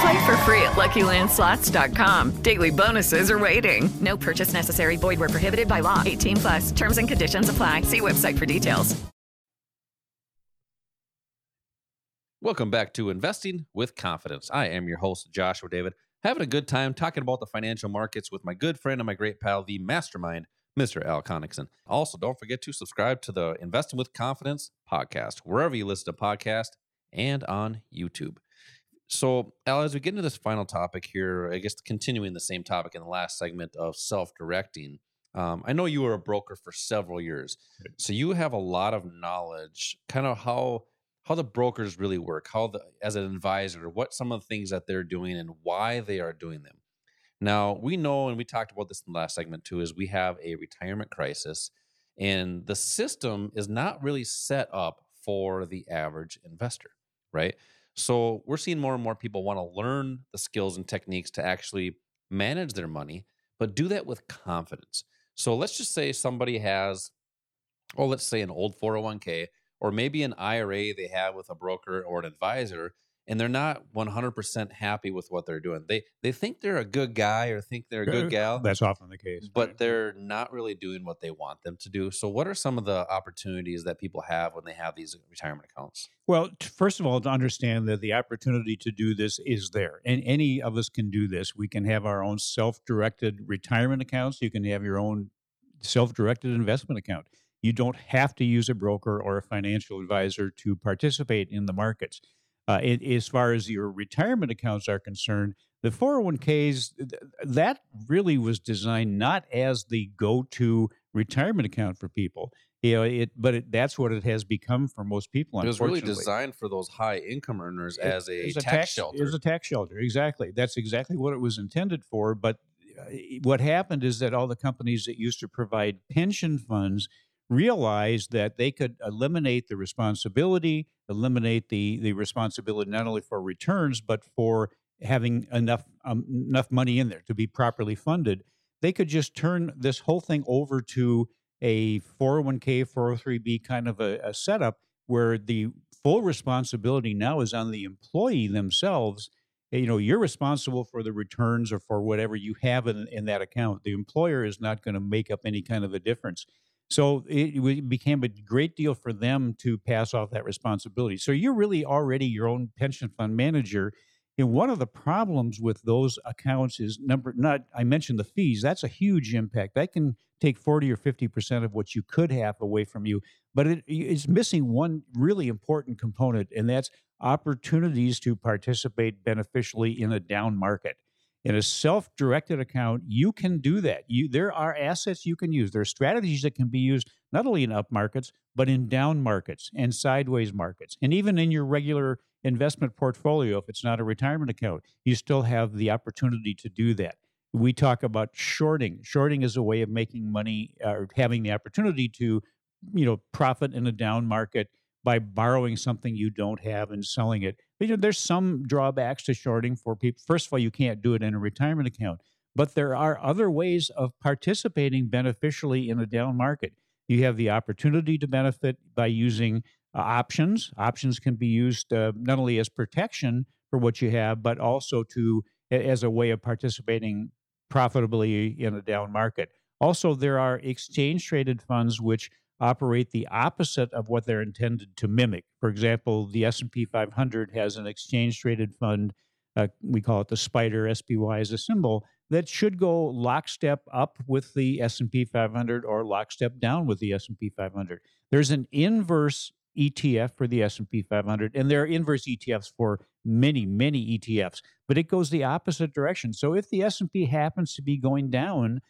Play for free at LuckyLandSlots.com. Daily bonuses are waiting. No purchase necessary. Void where prohibited by law. 18 plus. Terms and conditions apply. See website for details. Welcome back to Investing with Confidence. I am your host, Joshua David, having a good time talking about the financial markets with my good friend and my great pal, the mastermind, Mr. Al Connickson. Also, don't forget to subscribe to the Investing with Confidence podcast, wherever you listen to podcasts and on YouTube. So, Al, as we get into this final topic here, I guess continuing the same topic in the last segment of self directing, um, I know you were a broker for several years. So, you have a lot of knowledge, kind of how how the brokers really work, how the as an advisor, what some of the things that they're doing and why they are doing them. Now, we know, and we talked about this in the last segment too, is we have a retirement crisis, and the system is not really set up for the average investor, right? So we're seeing more and more people want to learn the skills and techniques to actually manage their money, but do that with confidence. So let's just say somebody has, oh, let's say an old 401k or maybe an IRA they have with a broker or an advisor, and they're not 100% happy with what they're doing. They they think they're a good guy or think they're a good gal, That's often the case. but right? they're not really doing what they want them to do. So what are some of the opportunities that people have when they have these retirement accounts? Well, first of all, to understand that the opportunity to do this is there, and any of us can do this. We can have our own self-directed retirement accounts. You can have your own self-directed investment account. You don't have to use a broker or a financial advisor to participate in the markets. Uh, it, as far as your retirement accounts are concerned, the 401ks th- that really was designed not as the go-to retirement account for people. You know, it, but it, that's what it has become for most people. It was really designed for those high income earners as a, It was tax, shelter. It was a tax shelter, exactly. That's exactly what it was intended for. But uh, what happened is that all the companies that used to provide pension funds realized that they could eliminate the responsibility, eliminate the the responsibility not only for returns but for having enough um, enough money in there to be properly funded. They could just turn this whole thing over to a 401k, 403b kind of a, a setup where the full responsibility now is on the employee themselves. You know, you're responsible for the returns or for whatever you have in, in that account. The employer is not going to make up any kind of a difference. So it, became a great deal for them to pass off that responsibility. So you're really already your own pension fund manager. And one of the problems with those accounts is number not I mentioned the fees. That's a huge impact. That can take 40 or 50% of what you could have away from you. But it is missing one really important component, and that's opportunities to participate beneficially in a down market. In a self-directed account, you can do that. You there are assets you can use. There are strategies that can be used not only in up markets, but in down markets and sideways markets. And even in your regular investment portfolio, if it's not a retirement account, you still have the opportunity to do that. We talk about shorting. Shorting is a way of making money or having the opportunity to, you know, profit in a down market by borrowing something you don't have and selling it. You know, there's some drawbacks to shorting for people. First of all, you can't do it in a retirement account, but there are other ways of participating beneficially in a down market. You have the opportunity to benefit by using uh, options. Options can be used uh, not only as protection for what you have, but also to as a way of participating profitably in a down market. Also, there are exchange traded funds which operate the opposite of what they're intended to mimic. For example, the S&P 500 has an exchange traded fund uh, we call it the spider SPY as a symbol that should go lockstep up with the S&P 500 or lockstep down with the S&P 500. There's an inverse ETF for the S&P 500 and there are inverse ETFs for many many ETFs, but it goes the opposite direction. So if the S&P happens to be going down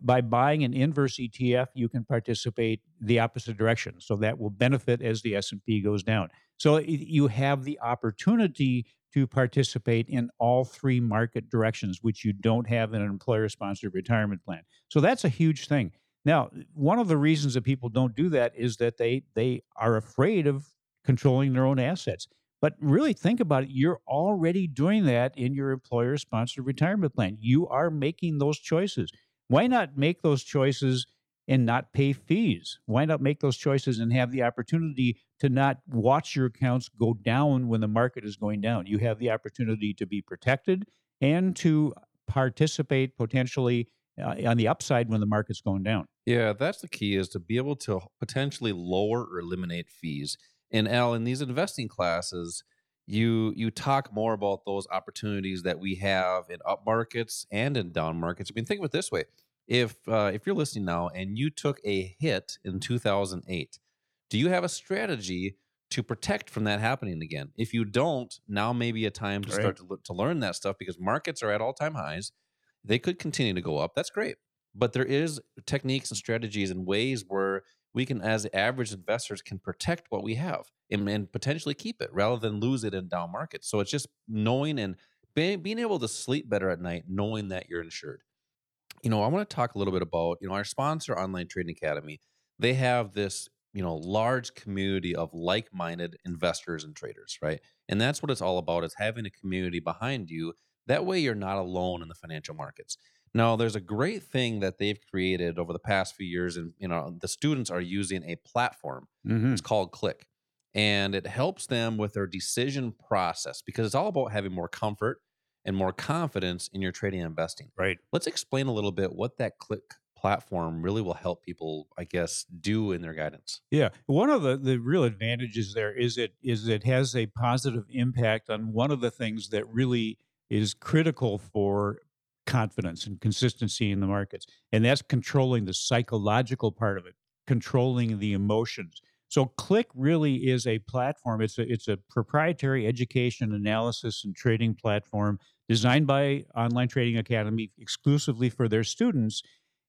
by buying an inverse ETF, you can participate the opposite direction. So that will benefit as the S&P goes down. So you have the opportunity to participate in all three market directions, which you don't have in an employer sponsored retirement plan. So that's a huge thing. Now, one of the reasons that people don't do that is that they they are afraid of controlling their own assets. But really think about it, you're already doing that in your employer sponsored retirement plan. You are making those choices. Why not make those choices and not pay fees? Why not make those choices and have the opportunity to not watch your accounts go down when the market is going down? You have the opportunity to be protected and to participate potentially uh, on the upside when the market's going down. Yeah, that's the key is to be able to potentially lower or eliminate fees. And Al, in these investing classes, you you talk more about those opportunities that we have in up markets and in down markets. I mean, think of it this way: if uh, if you're listening now and you took a hit in 2008, do you have a strategy to protect from that happening again? If you don't, now may be a time to Right. start to, to learn that stuff because markets are at all time highs. They could continue to go up. That's great, but there is techniques and strategies and ways where we can, as average investors, can protect what we have and, and potentially keep it rather than lose it in down markets. So it's just knowing and be, being able to sleep better at night, knowing that you're insured you know, I want to talk a little bit about, you know, our sponsor, Online Trading Academy. They have this, you know, large community of like-minded investors and traders, right? And that's what it's all about is having a community behind you. That way you're not alone in the financial markets. Now, there's a great thing that they've created over the past few years, and you know, the students are using a platform. Mm-hmm. It's called Click. And it helps them with their decision process because it's all about having more comfort and more confidence in your trading and investing. Right. Let's explain a little bit what that Click platform really will help people, I guess, do in their guidance. Yeah, one of the, the real advantages there is it is it has a positive impact on one of the things that really is critical for confidence and consistency in the markets, and that's controlling the psychological part of it, controlling the emotions. So Click really is a platform. It's a it's a proprietary education, analysis, and trading platform designed by Online Trading Academy exclusively for their students.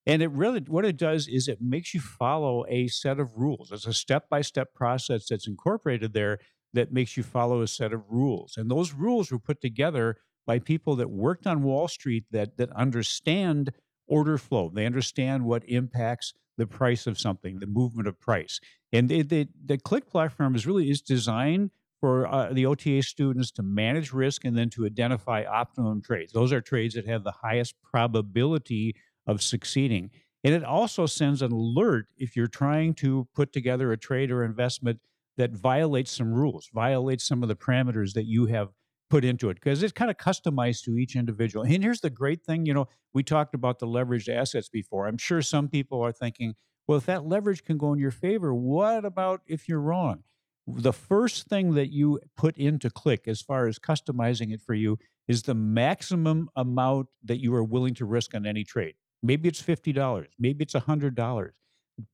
And it really, what it does is it makes you follow a set of rules. It's a step by step process that's incorporated there that makes you follow a set of rules. And those rules were put together by people that worked on Wall Street that, that understand order flow. They understand what impacts the price of something, the movement of price. And it, the, the Click platform is really is designed for uh, the OTA students to manage risk and then to identify optimum trades. Those are trades that have the highest probability of succeeding. And it also sends an alert if you're trying to put together a trade or investment that violates some rules, violates some of the parameters that you have put into it, because it's kind of customized to each individual. And here's the great thing you know, we talked about the leveraged assets before. I'm sure some people are thinking, well, if that leverage can go in your favor, what about if you're wrong? The first thing that you put into Click as far as customizing it for you is the maximum amount that you are willing to risk on any trade. Maybe it's $50, maybe it's $100.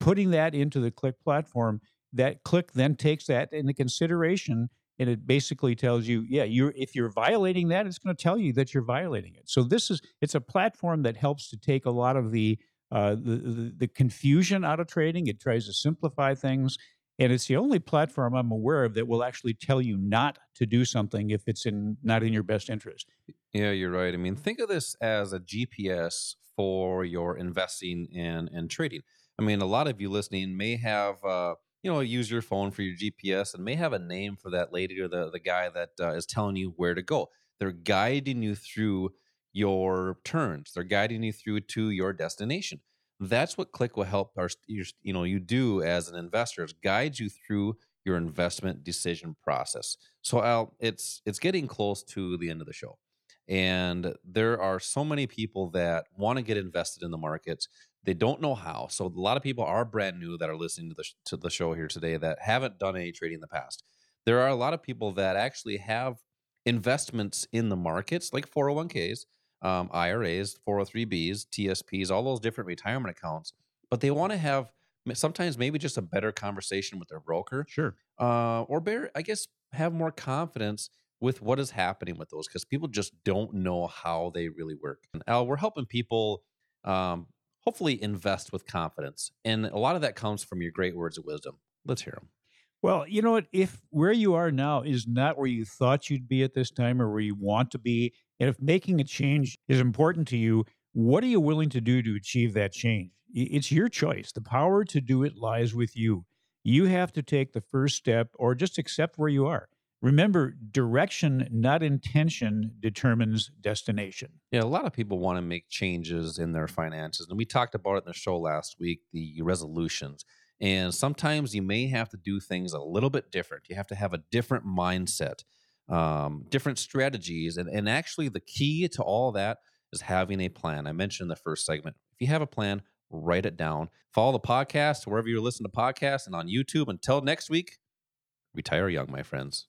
Putting that into the Click platform, that Click then takes that into consideration and it basically tells you, yeah, you're if you're violating that, it's going to tell you that you're violating it. So this is it's a platform that helps to take a lot of the uh, the, the the confusion out of trading. It tries to simplify things, and it's the only platform I'm aware of that will actually tell you not to do something if it's in not in your best interest. Yeah, you're right. I mean, think of this as a GPS for your investing and and trading. I mean, a lot of you listening may have uh, you know use your phone for your GPS and may have a name for that lady or the the guy that uh, is telling you where to go. They're guiding you through your turns. They're guiding you through to your destination. That's what Click will help our you know you do as an investor is guide you through your investment decision process. So Al, it's it's getting close to the end of the show. And there are so many people that want to get invested in the markets. They don't know how. So a lot of people are brand new that are listening to the to the show here today that haven't done any trading in the past. There are a lot of people that actually have investments in the markets like 401ks, um, IRAs, 403bs, TSPs, all those different retirement accounts, but they want to have sometimes maybe just a better conversation with their broker. Sure. Uh, or better, I guess, have more confidence with what is happening with those because people just don't know how they really work. And Al, we're helping people um, hopefully invest with confidence. And a lot of that comes from your great words of wisdom. Let's hear them. Well, you know what? If where you are now is not where you thought you'd be at this time or where you want to be, and if making a change is important to you, what are you willing to do to achieve that change? It's your choice. The power to do it lies with you. You have to take the first step or just accept where you are. Remember, direction, not intention, determines destination. Yeah, a lot of people want to make changes in their finances. And we talked about it in the show last week the resolutions. And sometimes you may have to do things a little bit different. You have to have a different mindset, um, different strategies. And, and actually, the key to all that is having a plan. I mentioned in the first segment if you have a plan, write it down. Follow the podcast wherever you listen to podcasts and on YouTube. Until next week, retire young, my friends.